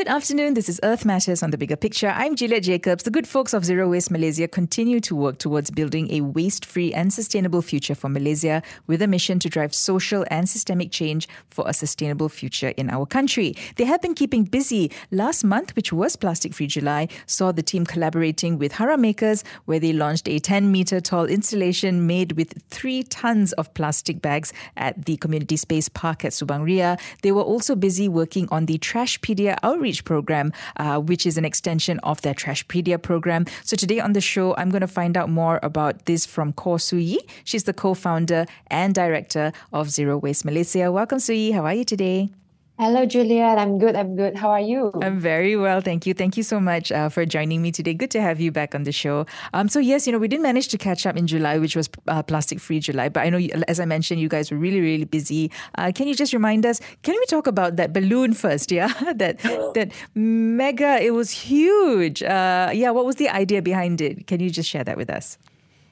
Good afternoon. This is Earth Matters on the Bigger Picture. I'm Juliet Jacobs. The good folks of Zero Waste Malaysia continue to work towards building a waste free and sustainable future for Malaysia with a mission to drive social and systemic change for a sustainable future in our country. They have been keeping busy. Last month, which was Plastic Free July, saw the team collaborating with Hara Makers, where they launched a 10 meter tall installation made with three tons of plastic bags at the community space Parc at Subang Ria. They were also busy working on the Trashpedia outreach program, uh, which is an extension of their Trashpedia program. So today on the show, I'm going to find out more about this from Khor Sue Yee. She's the co-founder and director of Zero Waste Malaysia. Welcome, Suyi. How are you today? Hello, Juliet. I'm good. I'm good. How are you? I'm very well. Thank you. Thank you so much uh, for joining me today. Good to have you back on the show. Um, so, yes, you know, we didn't manage to catch up in July, which was uh, Plastic Free July. But I know, as I mentioned, you guys were really, really busy. Uh, can you just remind us? Can we talk about that balloon first? Yeah, that that mega. It was huge. Uh, yeah, what was the idea behind it? Can you just share that with us?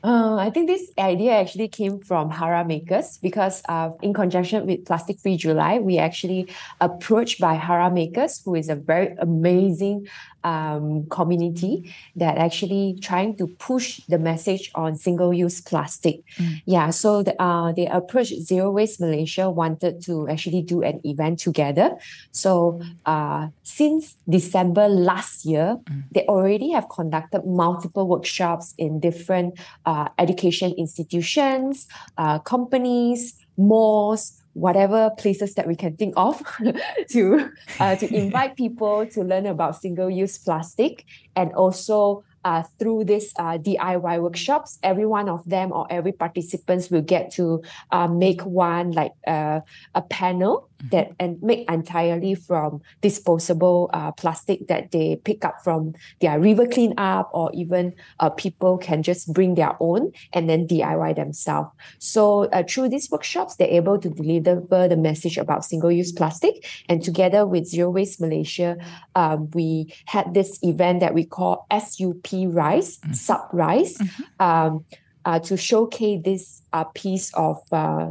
Uh, I think this idea actually came from Hara Makers because uh, in conjunction with Plastic Free July, we actually approached by Hara Makers, who is a very amazing um, community that actually trying to push the message on single-use plastic. Mm. Yeah, so the, uh, they approached Zero Waste Malaysia wanted to actually do an event together. So uh, since December last year, mm. they already have conducted multiple workshops in different uh, education institutions, uh, companies, malls, whatever places that we can think of to uh, to invite people to learn about single use plastic and also uh, through this uh, DIY workshops, every one of them or every participants will get to uh, make one like uh, a panel. That and make entirely from disposable uh, plastic that they pick up from their river cleanup or even uh, people can just bring their own and then DIY themselves. So uh, through these workshops, they're able to deliver the message about single-use plastic. And together with Zero Waste Malaysia, um, we had this event that we call SUP Rise, mm-hmm. Sub Rise, mm-hmm. um, uh, to showcase this uh, piece of uh,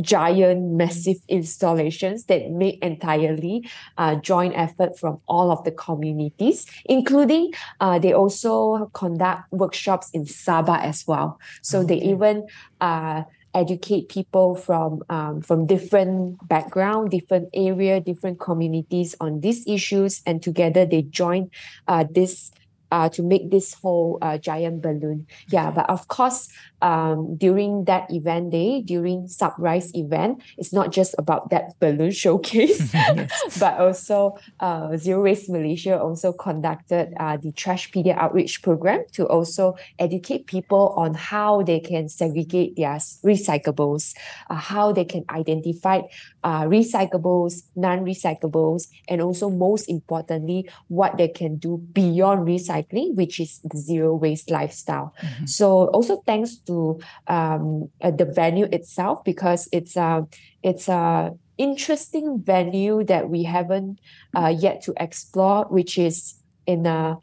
giant, massive installations that make entirely uh, joint effort from all of the communities, including uh, they also conduct workshops in Sabah as well. So okay. they even uh, educate people from um, from different background, different area, different communities on these issues, and together they join uh, this uh, to make this whole uh, giant balloon. Yeah, but of course, um, during that event day, during Subrise event, it's not just about that balloon showcase, but also uh, Zero Waste Malaysia also conducted uh, the Trashpedia outreach program to also educate people on how they can segregate their recyclables, uh, how they can identify uh, recyclables, non-recyclables, and also most importantly, what they can do beyond recycling, which is the zero waste lifestyle. Mm-hmm. So also thanks to um, uh, the venue itself because it's a uh, it's a interesting venue that we haven't uh, yet to explore, which is in a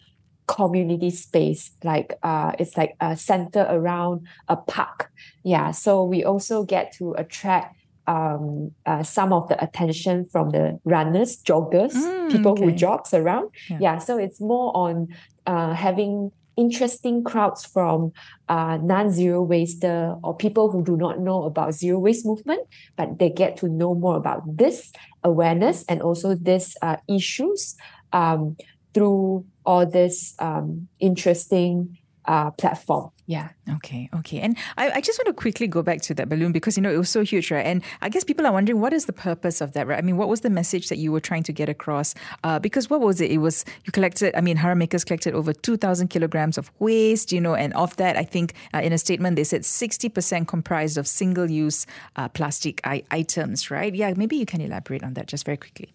community space like uh it's like a center around a park yeah so we also get to attract um, uh, some of the attention from the runners, joggers, mm, people okay. who jogs around. Yeah. yeah. so it's more on uh, having interesting crowds from uh, non-zero waster or people who do not know about zero waste movement, but they get to know more about this awareness and also these uh, issues um, through all this um, interesting uh, platform. Yeah. Okay. Okay. And I, I just want to quickly go back to that balloon because, you know, it was so huge, right? And I guess people are wondering what is the purpose of that, right? I mean, what was the message that you were trying to get across? Uh, because what was it? It was, you collected, I mean, Hara Makers collected over 2,000 kilograms of waste, you know, and of that, I think uh, in a statement, they said 60% comprised of single use uh, plastic I- items, right? Yeah. Maybe you can elaborate on that just very quickly.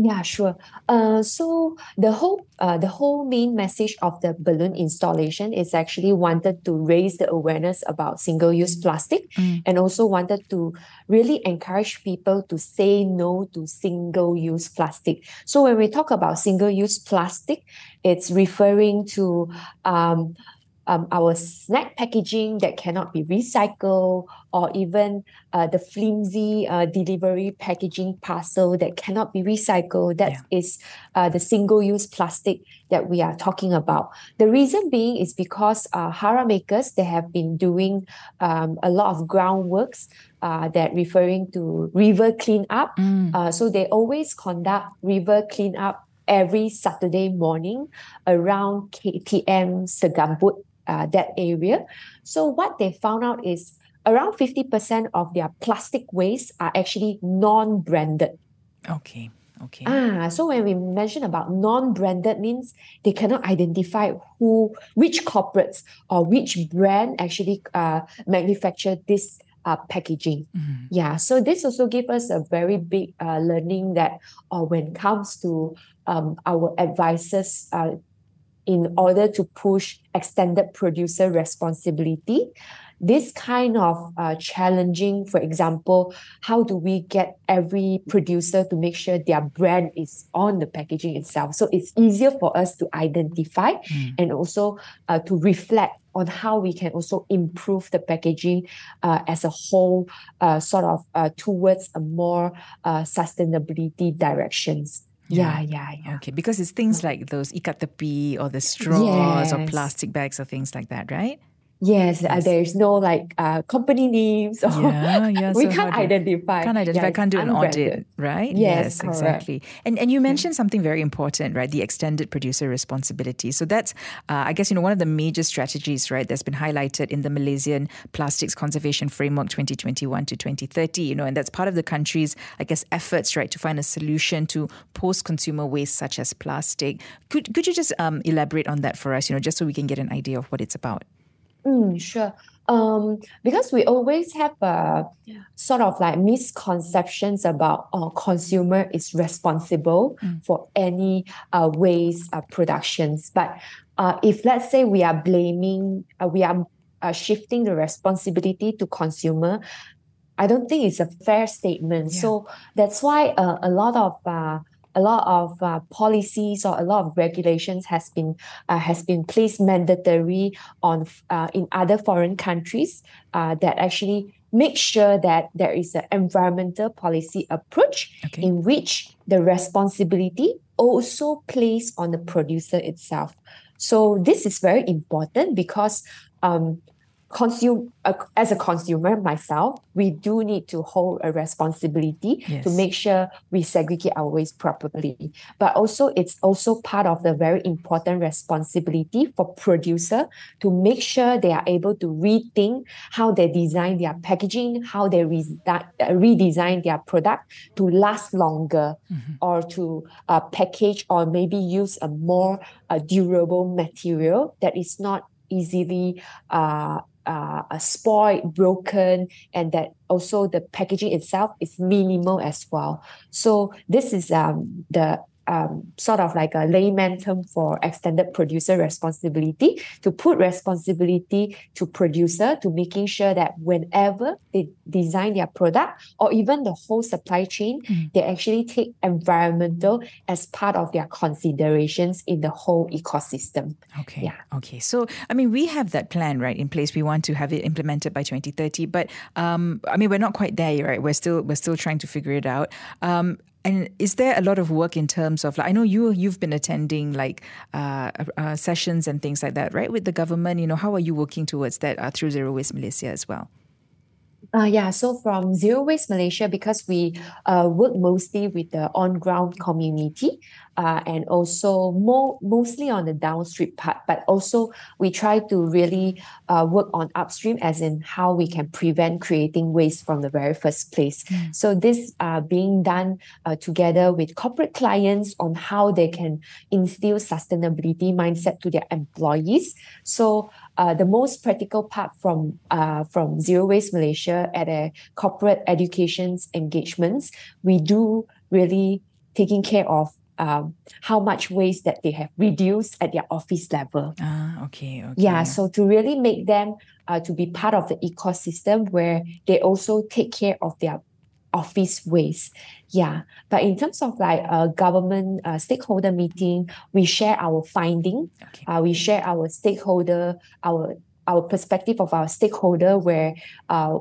Yeah, sure. Uh, so the whole uh, the whole main message of the balloon installation is actually wanted to raise the awareness about single-use plastic mm. and also wanted to really encourage people to say no to single-use plastic. So when we talk about single-use plastic, it's referring to um, um, our snack packaging that cannot be recycled, or even uh, the flimsy uh, delivery packaging parcel that cannot be recycled. That yeah. is uh, the single-use plastic that we are talking about. The reason being is because uh, Hara makers they have been doing um, a lot of groundworks uh, that referring to river cleanup. Mm. Uh, so they always conduct river cleanup every Saturday morning around KTM Segambut, uh, that area. So what they found out is around 50% of their plastic waste are actually non-branded. Okay. Okay. Ah, so when we mention about non-branded means they cannot identify who, which corporates or which brand actually uh, manufacture this uh, packaging. Mm-hmm. Yeah, so this also gives us a very big uh, learning that uh, when it comes to um, our advisors uh, in order to push extended producer responsibility, this kind of uh, challenging, for example, how do we get every producer to make sure their brand is on the packaging itself? So it's easier for us to identify mm. and also uh, to reflect on how we can also improve the packaging uh, as a whole, uh, sort of uh, towards a more uh, sustainability directions. Yeah, yeah, yeah. Okay, because it's things like those ikat tepi or the straws yes. or plastic bags or things like that, right? Yes, yes. Uh, there's no like uh, company names or yeah, yeah. we so can't identify. Can't identify, yeah, can't do an audit, right? Yes, yes exactly. And and you mentioned something very important, right? The extended producer responsibility. So that's, uh, I guess, you know, one of the major strategies, right, that's been highlighted in the Malaysian Plastics Conservation Framework 2021 to 2030, you know, and that's part of the country's, I guess, efforts, right, to find a solution to post-consumer waste such as plastic. Could could you just um, elaborate on that for us, you know, just so we can get an idea of what it's about? Mm, sure. Um, because we always have a sort of like misconceptions about uh, consumer is responsible mm. for any uh, waste uh, productions. But uh, if let's say we are blaming, uh, we are uh, shifting the responsibility to consumer, I don't think it's a fair statement. Yeah. So that's why uh, a lot of uh, a lot of uh, policies or a lot of regulations has been uh, has been placed mandatory on uh, in other foreign countries uh, that actually make sure that there is an environmental policy approach okay. in which the responsibility also placed on the producer itself. So this is very important because um, consume uh, as a consumer myself we do need to hold a responsibility yes. to make sure we segregate our waste properly but also it's also part of the very important responsibility for producer to make sure they are able to rethink how they design their packaging how they re- uh, redesign their product to last longer mm-hmm. or to uh, package or maybe use a more uh, durable material that is not easily uh, uh, spoiled, broken, and that also the packaging itself is minimal as well. So this is um, the um, sort of like a layman term for extended producer responsibility to put responsibility to producer to making sure that whenever they design their product or even the whole supply chain, mm. they actually take environmental as part of their considerations in the whole ecosystem. Okay. Yeah. Okay. So I mean, we have that plan right in place. We want to have it implemented by 2030, but um, I mean, we're not quite there, right? We're still we're still trying to figure it out. Um, and is there a lot of work in terms of like I know you you've been attending like uh, uh, sessions and things like that, right? With the government, you know, how are you working towards that uh, through Zero Waste Malaysia as well? Uh, yeah, so from Zero Waste Malaysia, because we uh, work mostly with the on ground community uh, and also more mostly on the downstream part, but also we try to really uh, work on upstream, as in how we can prevent creating waste from the very first place. Mm. So this uh, being done uh, together with corporate clients on how they can instill sustainability mindset to their employees. So uh, the most practical part from uh, from Zero Waste Malaysia at a corporate educations engagements, we do really taking care of um, how much waste that they have reduced at their office level. Ah, okay, okay. Yeah, so to really make them uh, to be part of the ecosystem where they also take care of their office waste. Yeah, but in terms of like a government uh, stakeholder meeting, we share our finding. Okay. Uh, we share our stakeholder, our our perspective of our stakeholder, where uh,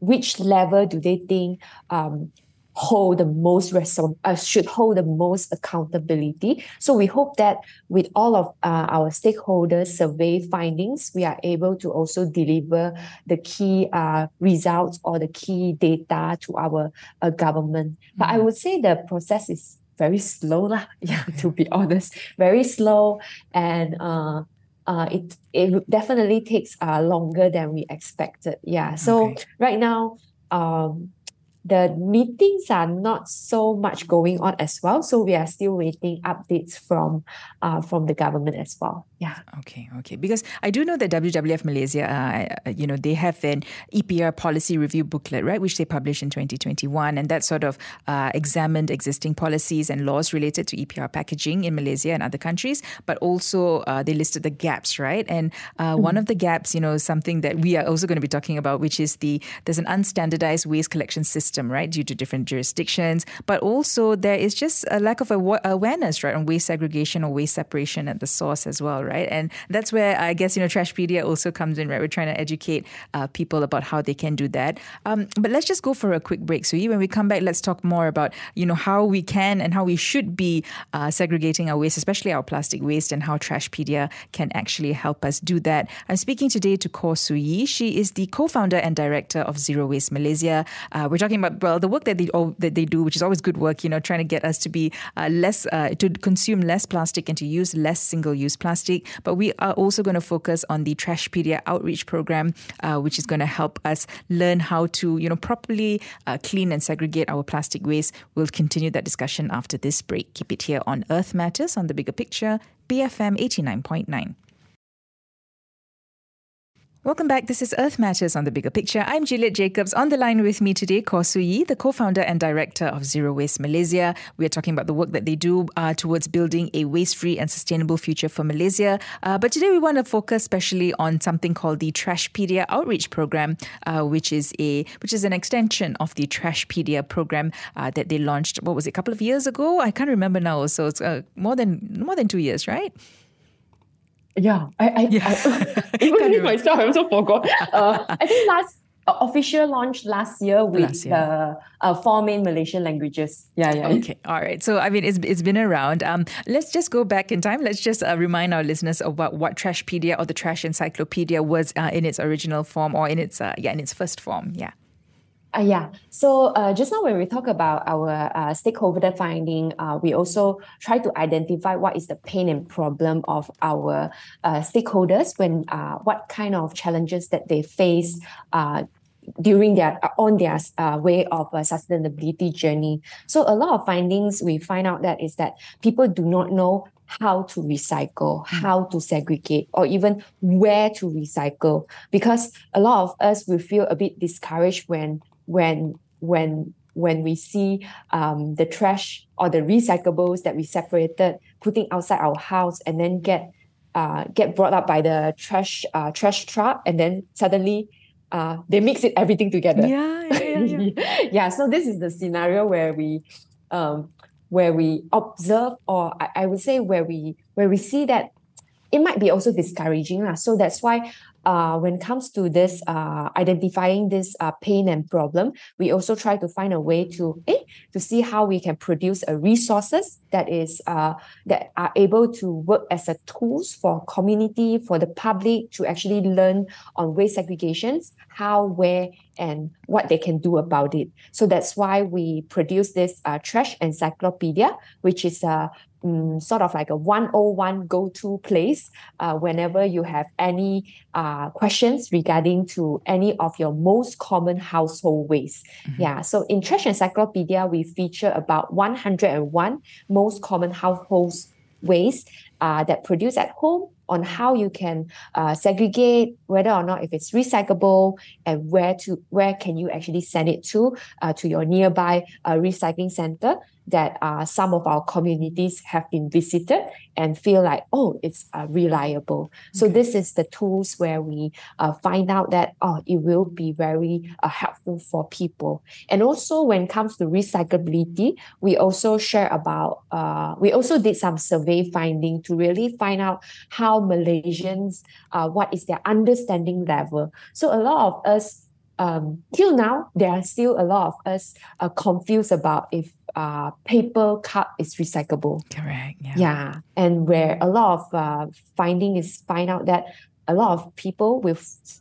which level do they think um, hold the most uh, should hold the most accountability. So we hope that with all of uh, our stakeholders survey findings, we are able to also deliver the key uh, results or the key data to our uh, government. Mm-hmm. But I mm-hmm. would say the process is very slow, lah. Yeah, to be honest, very slow, and uh, uh, it it definitely takes uh, longer than we expected. Yeah. So okay. right now, um, the meetings are not so much going on as well. So we are still waiting updates from uh, from the government as well. Yeah. Okay. Okay. Because I do know that WWF Malaysia, uh, you know, they have an EPR policy review booklet, right, which they published in 2021, and that sort of uh, examined existing policies and laws related to EPR packaging in Malaysia and other countries, but also uh, they listed the gaps, right? And mm-hmm. one of the gaps, you know, something that we are also going to be talking about, which is the there's an unstandardized waste collection system system, right, due to different jurisdictions. But also, there is just a lack of awareness, right, on waste segregation or waste separation at the source as well, right? And that's where I guess, you know, Trashpedia also comes in, right? We're trying to educate uh, people about how they can do that. Um, but let's just go for a quick break. So, when we come back, let's talk more about, you know, how we can and how we should be uh, segregating our waste, especially our plastic waste, and how Trashpedia can actually help us do that. I'm speaking today to Khor Yee. She is the co founder and director of Zero Waste Malaysia. Uh, we're talking about well, the work that they that they do, which is always good work, you know, trying to get us to be uh, less uh, to consume less plastic and to use less single-use plastic. But we are also going to focus on the Trashpedia outreach program, uh, which is going to help us learn how to, you know, properly uh, clean and segregate our plastic waste. We'll continue that discussion after this break. Keep it here on Earth Matters on the Bigger Picture, BFM eighty nine point nine. Welcome back. This is Earth Matters on the Bigger Picture. I'm Juliet Jacobs. On the line with me today, Khor Sue Yee, the co-founder and director of Zero Waste Malaysia. We are talking about the work that they do uh, towards building a waste-free and sustainable future for Malaysia. Uh, but today we want to focus especially on something called the Trashpedia Outreach Program, uh, which is a which is an extension of the Trashpedia program uh, that they launched. What was it? A couple of years ago? I can't remember now. So it's uh, more than more than two years, right? Yeah, I, I, yeah. I even myself, I also forgot. Uh, I think last uh, official launch last year with last year. the uh, four main Malaysian languages. Yeah, yeah. Okay, all right. So I mean, it's it's been around. Um, let's just go back in time. Let's just uh, remind our listeners about what Trashpedia or the Trash Encyclopedia was uh, in its original form or in its uh, yeah in its first form. Yeah. Uh, yeah. So uh, just now when we talk about our uh, stakeholder finding, uh, we also try to identify what is the pain and problem of our uh, stakeholders when uh, what kind of challenges that they face during their on their way of a sustainability journey. So a lot of findings we find out that is that people do not know how to recycle, hmm. how to segregate, or even where to recycle. Because a lot of us will feel a bit discouraged when when when when we see um, the trash or the recyclables that we separated putting outside our house and then get uh, get brought up by the trash uh, trash truck and then suddenly uh, they mix it everything together. Yeah, yeah, yeah. yeah. So this is the scenario where we um, where we observe, or I, I would say where we where we see that it might be also discouraging. Uh. So that's why uh, when it comes to this uh, identifying this uh, pain and problem, we also try to find a way to eh, to see how we can produce a resources that is uh, that are able to work as a tools for community for the public to actually learn on waste segregations, how, where, and what they can do about it. So that's why we produce this uh, trash encyclopedia, which is a um, sort of like a 101 go-to place uh, whenever you have any uh, questions regarding to any of your most common household waste. Mm-hmm. Yeah, so in Trash Encyclopedia, we feature about 101 most common household waste uh, that produce at home on how you can uh, segregate whether or not if it's recyclable and where to where can you actually send it to uh, to your nearby uh, recycling center that uh, some of our communities have been visited and feel like, oh, it's uh, reliable. So this is the tools where we uh, find out that, oh, it will be very uh, helpful for people. And also when it comes to recyclability, we also share about, uh, we also did some survey finding to really find out how Malaysians, uh, what is their understanding level. So a lot of us um, till now, there are still a lot of us uh, confused about if uh, paper cup is recyclable. Correct. Yeah. Yeah, and where a lot of uh, finding is find out that a lot of people will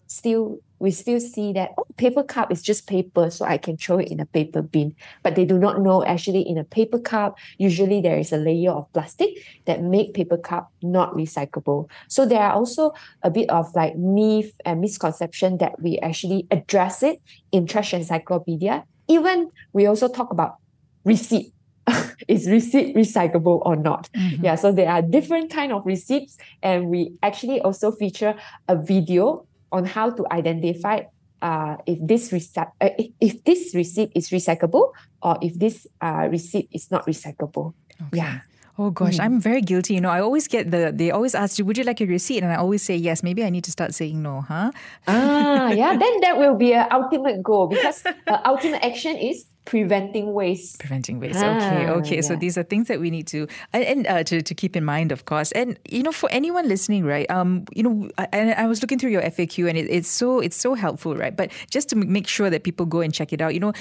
still we still see that oh paper cup is just paper so I can throw it in a paper bin. But they do not know actually in a paper cup usually there is a layer of plastic that make paper cup not recyclable. So there are also a bit of like myth and misconception that we actually address it in trash encyclopedia. Even we also talk about receipt is receipt recyclable or not Mhm. yeah so there are different kind of receipts and we actually also feature a video on how to identify uh, if this rece- uh, if- if this receipt is recyclable or if this uh, receipt is not recyclable Okay. yeah Oh gosh, Mm. I'm very guilty. You know, I always get the they always ask you, would you like a receipt? And I always say yes. Maybe I need to start saying no, huh? ah yeah then that will be an ultimate goal because uh, ultimate action is preventing waste Preventing waste. okay, Ah, okay. So yeah. these are things that we need to and, uh, to, to keep in mind, of course. And you know, for anyone listening, right? Um, you know, I, and I was looking through your FAQ, and it, it's so it's so helpful, right? But just to make sure that people go and check it out, you know,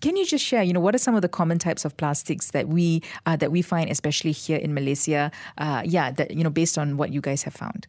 can you just share, you know, what are some of the common types of plastics that we uh, that we find, especially here in Malaysia? Uh, yeah, that you know, based on what you guys have found.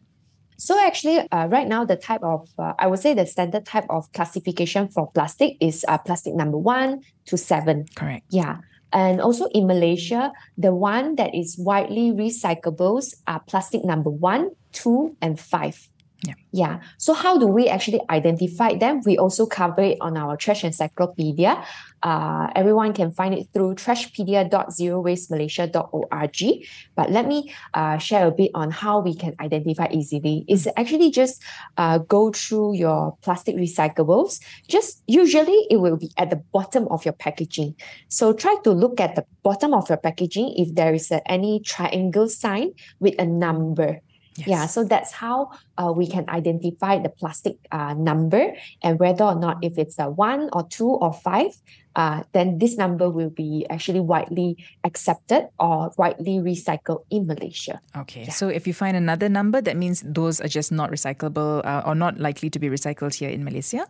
So actually, uh, right now, the type of, uh, I would say the standard type of classification for plastic is uh, plastic number one to seven. Correct. Yeah. And also in Malaysia, the one that is widely recyclables are plastic number one, two, and five. Yeah. Yeah. So how do we actually identify them? We also cover it on our trash encyclopedia. Uh, everyone can find it through trashpedia.zerowastemalaysia.org. But let me uh, share a bit on how we can identify easily. It's actually just uh, go through your plastic recyclables. Just usually it will be at the bottom of your packaging. So try to look at the bottom of your packaging if there is a, any triangle sign with a number. Yes. Yeah, so that's how uh, we can identify the plastic uh, number and whether or not if it's a one or two or five, uh, then this number will be actually widely accepted or widely recycled in Malaysia. Okay, Yeah. so if you find another number, that means those are just not recyclable uh, or not likely to be recycled here in Malaysia.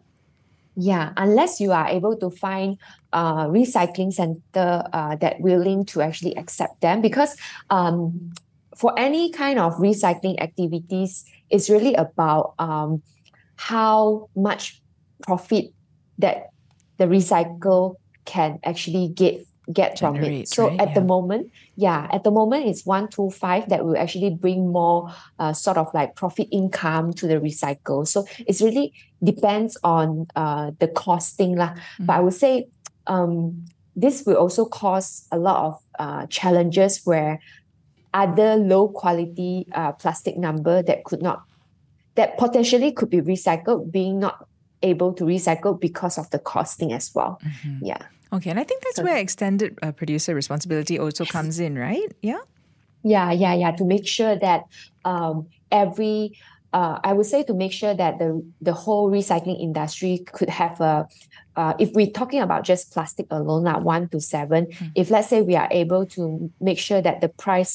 Yeah, unless you are able to find uh recycling center uh that willing to actually accept them because um for any kind of recycling activities it's really about um how much profit that the recycle can actually get get from it. So right? at the moment, yeah, at the moment it's one two five that will actually bring more uh, sort of like profit income to the recycle. So it's really depends on uh, the costing lah. But I would say um, this will also cause a lot of uh, challenges where other low quality uh, plastic number that could not that potentially could be recycled being not able to recycle because of the costing as well. Yeah. Okay, and I think that's So- where extended uh, producer responsibility also comes in, right? Yeah. Yeah, yeah, yeah. To make sure that um, every, uh, I would say to make sure that the the whole recycling industry could have a, uh, if we're talking about just plastic alone, like one to seven, if let's say we are able to make sure that the price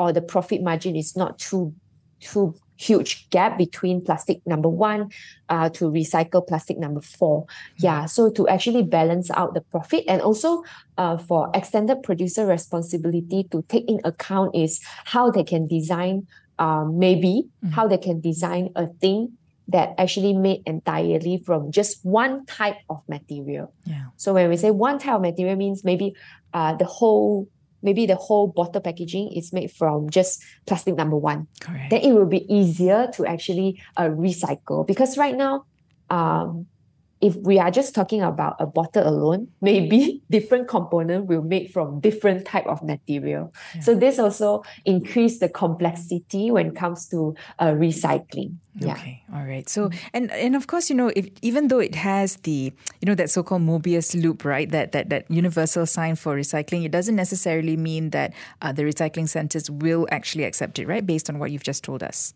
or the profit margin is not too too huge gap between plastic number one uh, to recycle plastic number four. Yeah, so to actually balance out the profit and also uh, for extended producer responsibility to take in account is how they can design um, maybe Mhm. how they can design a thing that actually made entirely from just one type of material. Yeah. So when we say one type of material means maybe uh, the whole maybe the whole bottle packaging is made from just plastic number one Correct. then it will be easier to actually uh, recycle because right now um, if we are just talking about a bottle alone, maybe different component will make from different type of material. Yeah. So this also increase the complexity when it comes to uh, recycling. Yeah. Okay. All right. So and and of course, you know, if even though it has the you know that so-called Mobius loop, right? That that that universal sign for recycling, it doesn't necessarily mean that uh, the recycling centers will actually accept it, right? Based on what you've just told us.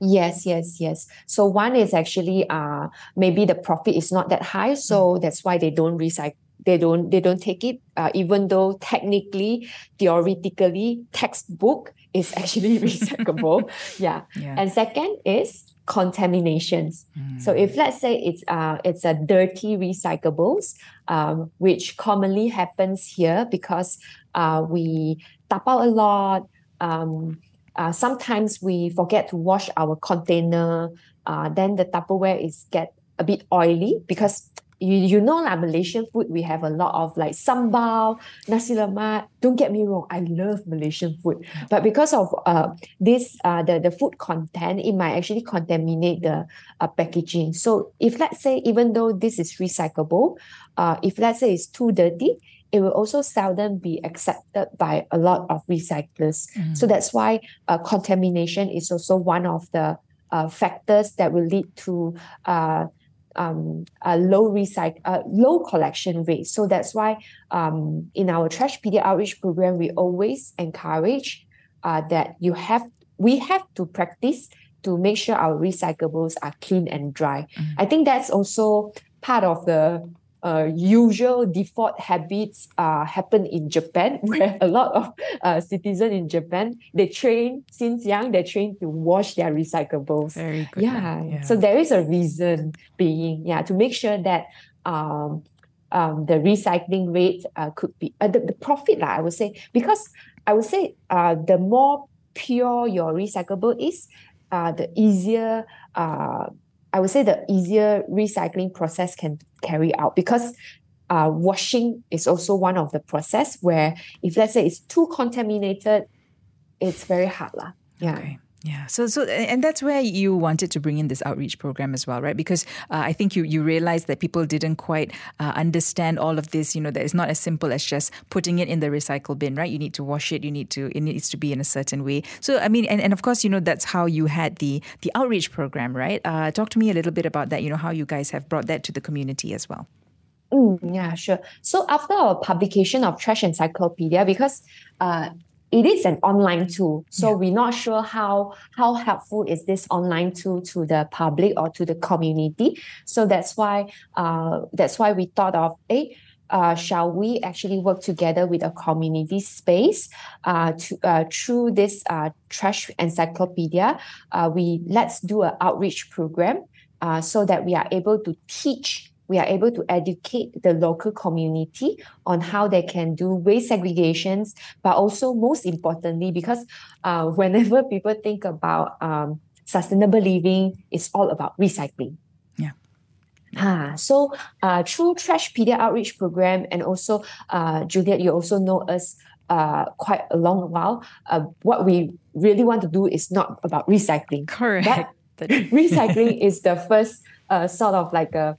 Yes, yes, yes. So one is actually uh maybe the profit is not that high, so mm. that's why they don't recycle. They don't they don't take it, uh, even though technically, theoretically, textbook is actually recyclable. yeah. yeah. And second is contaminations. Mm. So if let's say it's uh it's a dirty recyclables, um, which commonly happens here because uh we tap out a lot. Um, uh, sometimes we forget to wash our container. Uh, then the Tupperware is get a bit oily because you, you know like Malaysian food we have a lot of like sambal, nasi lemak. Don't get me wrong, I love Malaysian food, but because of uh this uh the the food content, it might actually contaminate the uh, packaging. So if let's say even though this is recyclable, uh if let's say it's too dirty, it will also seldom be accepted by a lot of recyclers. Mm. So that's why uh, contamination is also one of the uh, factors that will lead to uh, um, a low recycle, uh, low collection rate. So that's why um, in our trash Trashpedia outreach program, we always encourage uh, that you have we have to practice to make sure our recyclables are clean and dry. Mm. I think that's also part of the uh, usual default habits uh, happen in Japan, where a lot of uh, citizens in Japan they train since young they train to wash their recyclables. Very good. Yeah. yeah. So there is a reason being yeah to make sure that um, um, the recycling rate uh, could be uh, the, the profit like, I would say because I would say uh, the more pure your recyclable is, uh, the easier uh, I would say the easier recycling process can carry out because uh, washing is also one of the process where if let's say it's too contaminated, it's very hard. Lah. Yeah. Okay. Yeah. So, so, and that's where you wanted to bring in this outreach program as well, right? Because uh, I think you you realized that people didn't quite uh, understand all of this. You know, that it's not as simple as just putting it in the recycle bin, right? You need to wash it. You need to. It needs to be in a certain way. So, I mean, and, and of course, you know, that's how you had the the outreach program, right? Uh, talk to me a little bit about that. You know, how you guys have brought that to the community as well. Mm, yeah, sure. So after our publication of Trash Encyclopedia, because uh, it is an online tool. So yeah. we're not sure how how helpful is this online tool to the public or to the community. So that's why uh, that's why we thought of a uh, shall we actually work together with a community space uh, to, uh, through this uh, trash encyclopedia? Uh, we let's do an outreach program uh, so that we are able to teach we are able to educate the local community on how they can do waste segregations, but also most importantly, because uh, whenever people think about um, sustainable living, it's all about recycling. Yeah. Ah, so uh, through Trashpedia outreach program and also uh, Juliet, you also know us uh, quite a long while. Uh, what we really want to do is not about recycling. Correct. Recycling is the first uh, sort of like a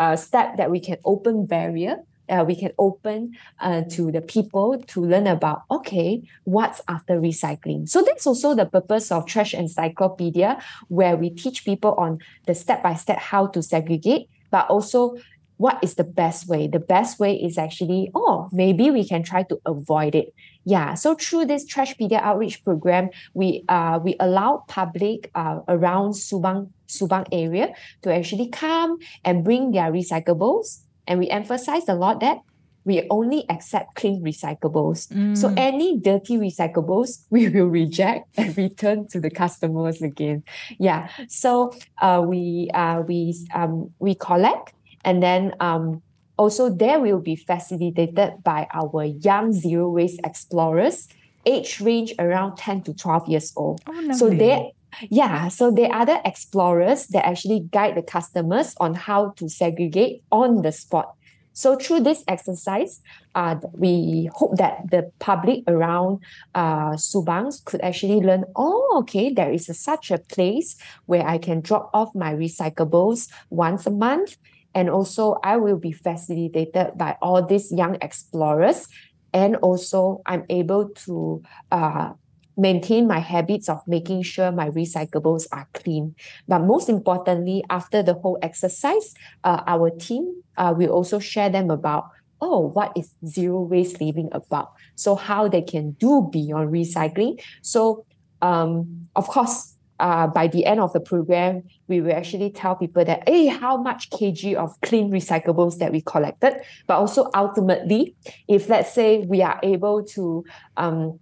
uh, step that we can open barrier uh, we can open uh, to the people to learn about okay what's after recycling. So that's also the purpose of trash encyclopedia where we teach people on the step by step how to segregate but also what is the best way? The best way is actually oh maybe we can try to avoid it yeah so through this trashpedia outreach program we uh we allow public uh, around subang subang area to actually come and bring their recyclables and we emphasize a lot that we only accept clean recyclables. Mm. So any dirty recyclables, we will reject and return to the customers again. Yeah. So uh, we uh, we um, we collect and then um, also there will be facilitated by our young zero waste explorers, age range around 10 to 12 years old. Oh, so they yeah, so there are other explorers that actually guide the customers on how to segregate on the spot. So through this exercise, uh, we hope that the public around uh, Subang could actually learn, oh, okay, there is a, such a place where I can drop off my recyclables once a month And also, I will be facilitated by all these young explorers. And also, I'm able to uh, maintain my habits of making sure my recyclables are clean. But most importantly, after the whole exercise, uh, our team uh, will also share them about oh, what is zero waste living about? So how they can do beyond recycling. So um, of course, uh, by the end of the program, we will actually tell people that, hey, how much kg of clean recyclables that we collected. But also ultimately, if let's say we are able to um,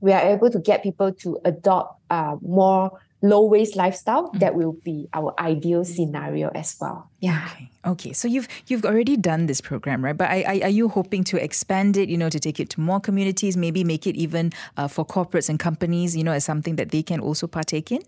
we are able to get people to adopt uh, more low waste lifestyle, mm. that will be our ideal scenario as well. Yeah. Okay. Okay. So you've you've already done this program, right? But are, are, you hoping to expand it? You know, to take it to more communities, maybe make it even uh, for corporates and companies. You know, as something that they can also partake in.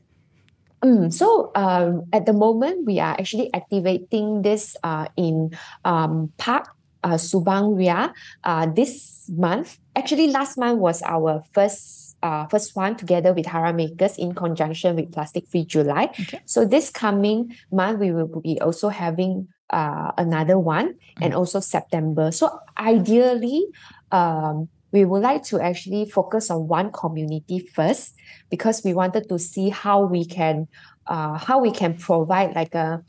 Mm, so um, at the moment, we are actually activating this uh, in um, Parc uh, Subang Ria uh, this month. Actually, last month was our first uh, first one together with Hara Makers in conjunction with Plastic Free July. Okay. So this coming month we will be also having uh, another one mm-hmm. and also September. So ideally, um, we would like to actually focus on one community first because we wanted to see how we can uh, how we can provide like a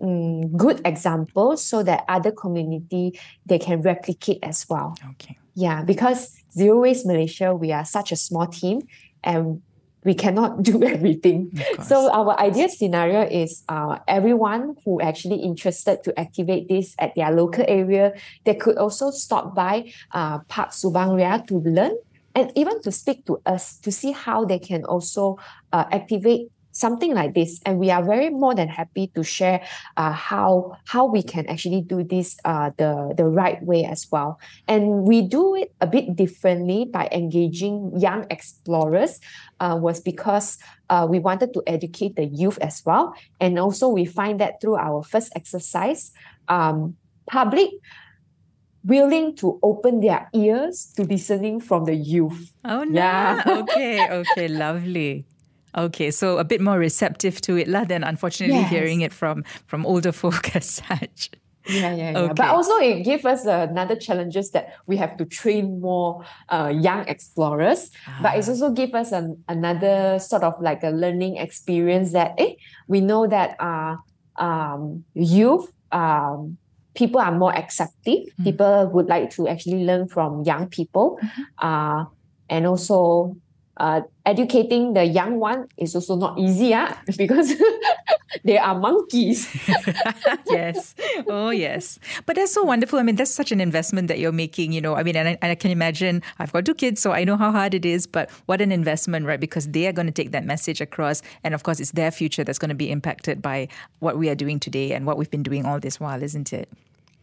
um, good example so that other community they can replicate as well. Okay. Yeah, because Zero Waste Malaysia, we are such a small team and we cannot do everything. So our ideal scenario is uh, everyone who actually interested to activate this at their local area, they could also stop by uh, Parc Subang Ria to learn and even to speak to us to see how they can also uh, activate something like this and we are very more than happy to share uh, how how we can actually do this uh, the the right way as well and we do it a bit differently by engaging young explorers uh, was because uh, we wanted to educate the youth as well and also we find that through our first exercise um, public willing to open their ears to listening from the youth. Oh no. Yeah. okay, okay, lovely. Okay, so a bit more receptive to it lah than unfortunately yes. hearing it from from older folk as such. Yeah, yeah, yeah. Okay. But also it gives us another challenges that we have to train more uh, young explorers. Ah. But it's also give us an, another sort of like a learning experience that eh, we know that uh, um, youth um, people are more accepting. Mm. People would like to actually learn from young people. Mm-hmm. Uh, and also uh, educating the young one is also not easy ah, because they are monkeys. yes. Oh, yes. But that's so wonderful. I mean, that's such an investment that you're making, you know. I mean, and I, and I can imagine I've got two kids, so I know how hard it is, but what an investment, right? Because they are going to take that message across. And of course, it's their future that's going to be impacted by what we are doing today and what we've been doing all this while, isn't it?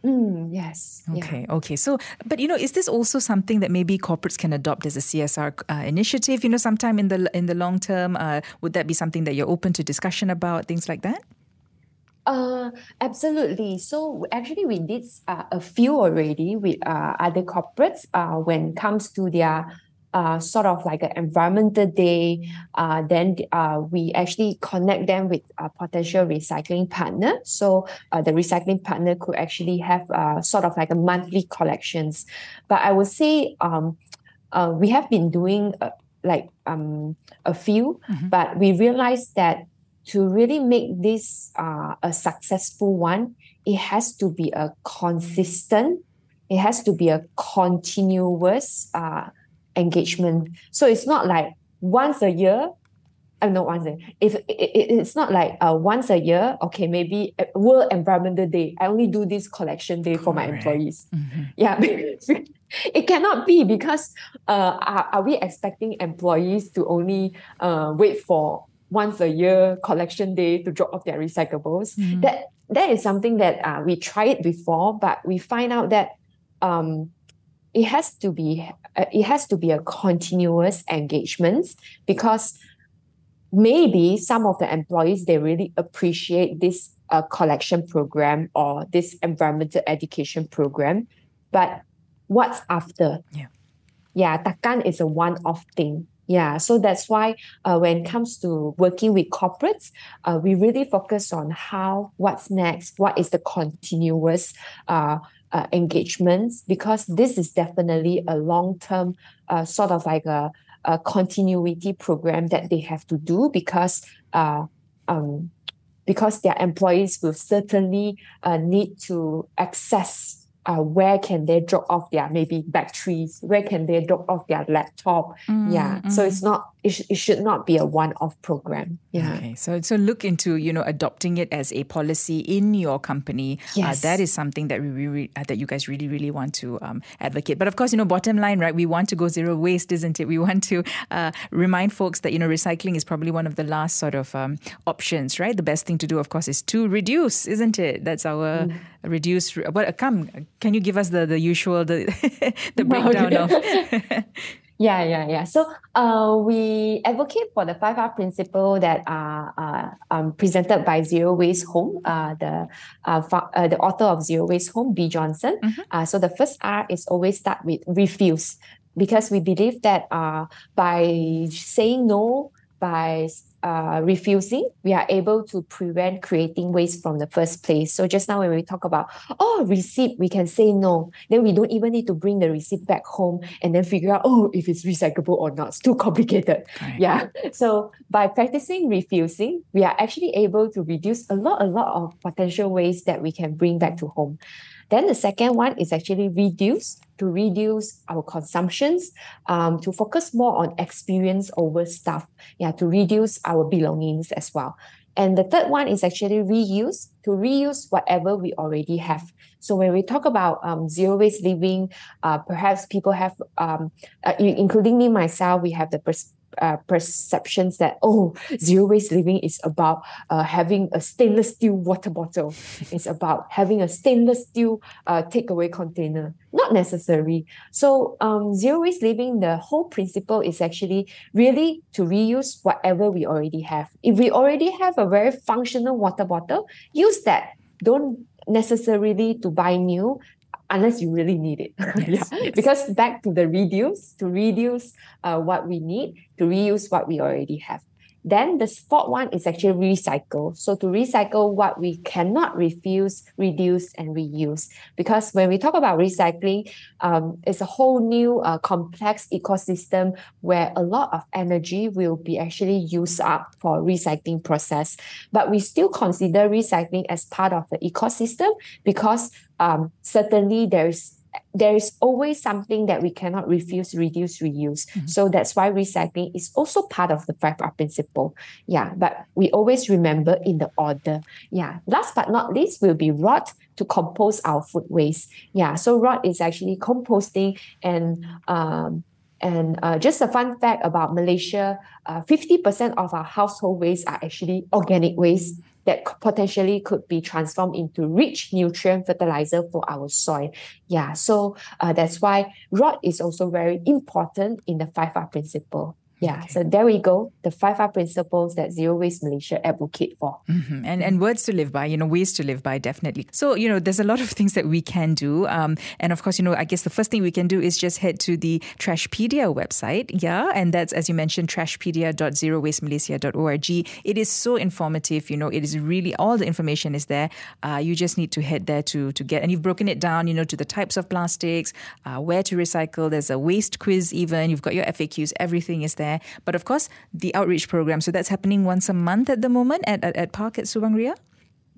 Mm, yes. Okay. Yeah. Okay. So, but you know, is this also something that maybe corporates can adopt as a CSR uh, initiative? You know, sometime in the in the long term, uh, would that be something that you're open to discussion about things like that? Uh, absolutely. So actually, we did uh, a few already with uh, other corporates uh, when it comes to their uh, sort of like an environmental day. Uh, then uh, we actually connect them with a potential recycling partner. So uh, the recycling partner could actually have uh, sort of like a monthly collections. But I would say um, uh, we have been doing uh, like um, a few, mm-hmm. but we realized that to really make this uh, a successful one, it has to be a consistent, it has to be a continuous uh, engagement. So it's not like once a year. I don't know once a if it, it, it's not like uh, once a year, okay, maybe World Environmental Day. I only do this collection day Correct. for my employees. Mm-hmm. Yeah, it cannot be because uh, are, are we expecting employees to only uh, wait for once a year collection day to drop off their recyclables? Mm-hmm. That that is something that uh, we tried before, but we find out that um, it has to be uh, it has to be a continuous engagement because maybe some of the employees they really appreciate this uh, collection program or this environmental education program but what's after? Yeah. Yeah takan is a one-off thing. Yeah, so that's why uh, when it comes to working with corporates, uh, we really focus on how, what's next, what is the continuous uh, uh, engagements, because this is definitely a long term, uh, sort of like a, a continuity program that they have to do because uh, um, because their employees will certainly uh, need to access uh, where can they drop off their maybe batteries? Where can they drop off their laptop? Mm, yeah mm. so it's not it, sh- it should not be a one-off program. Yeah. Okay so so look into you know adopting it as a policy in your company. Uh, yes. Uh, that is something that we really uh, that you guys really really want to um, advocate. But of course you know bottom line right we want to go zero waste isn't it? We want to uh, remind folks that you know recycling is probably one of the last sort of um, options right? The best thing to do of course is to reduce isn't it? That's our mm. reduce what come can you give us the the usual the the breakdown of Yeah, yeah, yeah. So uh, we advocate for the five R principle that are uh, um, presented by Zero Waste Home, uh, the uh, uh, the author of Zero Waste Home, Bea Johnson. Mm-hmm. Uh, so the first R is always start with refuse because we believe that uh, by saying no, by uh, refusing, we are able to prevent creating waste from the first place. So just now when we talk about, oh, receipt, we can say no. Then we don't even need to bring the receipt back home and then figure out, oh, if it's recyclable or not. It's too complicated. Right. Yeah. So by practicing refusing, we are actually able to reduce a lot, a lot of potential waste that we can bring back to home. Then the second one is actually reduce to reduce our consumptions, um, to focus more on experience over stuff, yeah, to reduce our belongings as well. And the third one is actually reuse, to reuse whatever we already have. So when we talk about um, zero waste living, uh, perhaps people have, um, uh, including me myself, we have the uh, perceptions that oh zero waste living is about uh, having a stainless steel water bottle. It's about having a stainless steel uh, takeaway container. Not necessary. So um, zero waste living the whole principle is actually really to reuse whatever we already have. If we already have a very functional water bottle use that. Don't necessarily to buy new unless you really need it. Yes, yeah. Yes. Because back to the reduce, to reduce uh, what we need, to reuse what we already have. Then the fourth one is actually recycle. So to recycle what we cannot refuse, reduce, and reuse. Because when we talk about recycling, um, it's a whole new uh, complex ecosystem where a lot of energy will be actually used up for recycling process. But we still consider recycling as part of the ecosystem because um, certainly there is there is always something that we cannot refuse, reduce, reuse. Mm-hmm. So that's why recycling is also part of the five R principle. Yeah, but we always remember in the order. Yeah. Last but not least will be rot to compose our food waste. Yeah. So rot is actually composting and um and uh, just a fun fact about Malaysia, uh, 50% of our household waste are actually organic waste that potentially could be transformed into rich nutrient fertilizer for our soil. Yeah, so uh, that's why rot is also very important in the 5R principle. Yeah, okay. so there we go. The five R principles that Zero Waste Malaysia advocate for. Mm-hmm. And and words to live by, you know, ways to live by, definitely. So, you know, there's a lot of things that we can do. Um, and of course, you know, I guess the first thing we can do is just head to the Trashpedia website. Yeah. And that's, as you mentioned, trashpedia.zerowastemalaysia.org. It is so informative. You know, it is really, all the information is there. Uh, you just need to head there to, to get, and you've broken it down, you know, to the types of plastics, uh, where to recycle. There's a waste quiz even. You've got your FAQs. Everything is there there. But of course, the outreach program. So that's happening once a month at the moment at, at, at Parc at Subang Ria?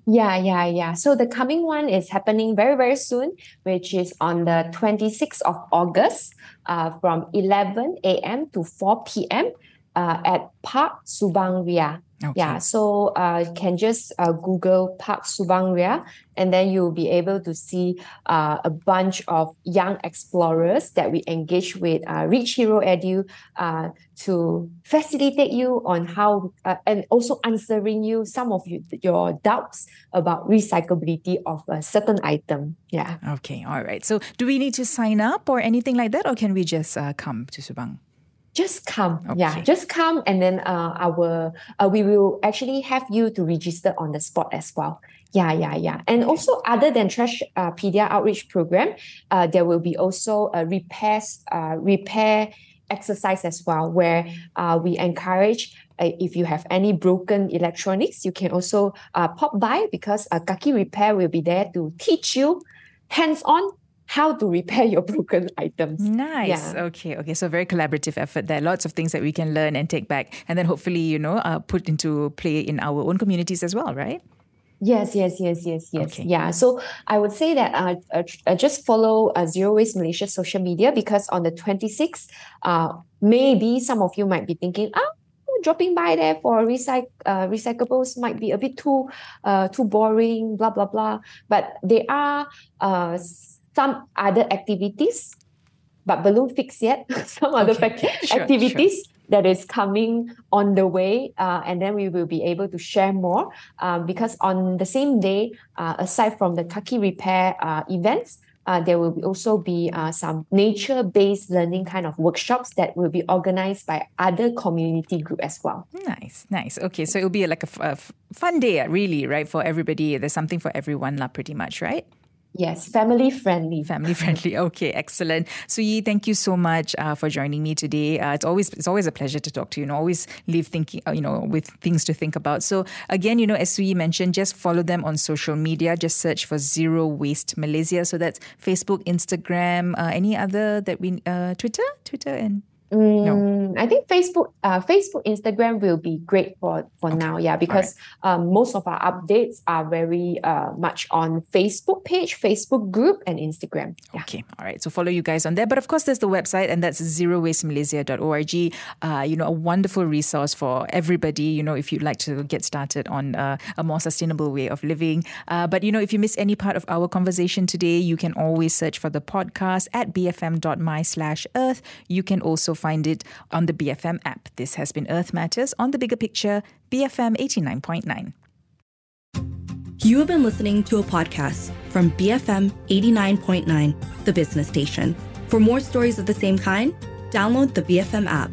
Yeah, yeah, yeah. So the coming one is happening very, very soon, which is on the 26th of August uh, from 11 a.m. to 4 p.m. Uh, at Parc Subang Ria. Okay. Yeah, so uh, you can just uh, Google Parc Subang Ria, and then you'll be able to see uh, a bunch of young explorers that we engage with uh, Rich Hero Edu uh, to facilitate you on how, uh, and also answering you some of you, your doubts about recyclability of a certain item. Yeah. Okay, all right. So do we need to sign up or anything like that, or can we just uh, come to Subang? Just come. Okay. yeah just come and then uh, our uh, we will actually have you to register on the spot as well. Yeah yeah yeah. And also other than trash uh, pedia outreach program uh, there will be also a repairs uh, repair exercise as well, where uh, we encourage uh, if you have any broken electronics, you can also uh, pop by because uh, Kaki Repair will be there to teach you hands on how to repair your broken items. Nice. Yeah. Okay. Okay. So very collaborative effort there. Lots of things that we can learn and take back, and then hopefully, you know, uh, put into play in our own communities as well, right? Yes, yes, yes, yes, yes. Okay. Yeah. So I would say that uh, uh, uh, just follow uh, Zero Waste Malaysia social media because on the 26th, uh, maybe some of you might be thinking, ah, dropping by there for recyc- uh, recyclables might be a bit too uh, too boring, blah, blah, blah. But there are uh, some other activities, but balloon fixed yet, some other okay. sure, activities. Sure that is coming on the way, uh, and then we will be able to share more. Um, because on the same day, uh, aside from the Kaki Repair uh, events, uh, there will also be uh, some nature-based learning kind of workshops that will be organized by other community group as well. Nice, nice. Okay, so it'll be like a, f- a f- fun day, really, right? For everybody, there's something for everyone, lah, pretty much, right? Yes, family friendly. Family friendly. Okay, excellent. Sue Yee, thank you so much uh, for joining me today. Uh, it's always it's always a pleasure to talk to you. And always leave thinking, uh, you know, with things to think about. So again, you know, as Sue Yee mentioned, just follow them on social media. Just search for Zero Waste Malaysia. So that's Facebook, Instagram, uh, any other that we uh, Twitter, Twitter and no. Mm, I think Facebook, uh, Facebook, Instagram will be great for for okay. now. Yeah, because right. um, most of our updates are very uh, much on Facebook page, Facebook group, and Instagram. Yeah. Okay, all right. So follow you guys on there. But of course, there's the website, and that's zerowastemalaysia.org. Uh, you know, a wonderful resource for everybody. You know, if you'd like to get started on uh, a more sustainable way of living. Uh, but you know, if you miss any part of our conversation today, you can always search for the podcast at bfm.my/earth. You can also find it on the BFM app. This has been Earth Matters on the bigger picture, BFM 89.9. You have been listening to a podcast from BFM 89.9, the business station. For more stories of the same kind, download the BFM app.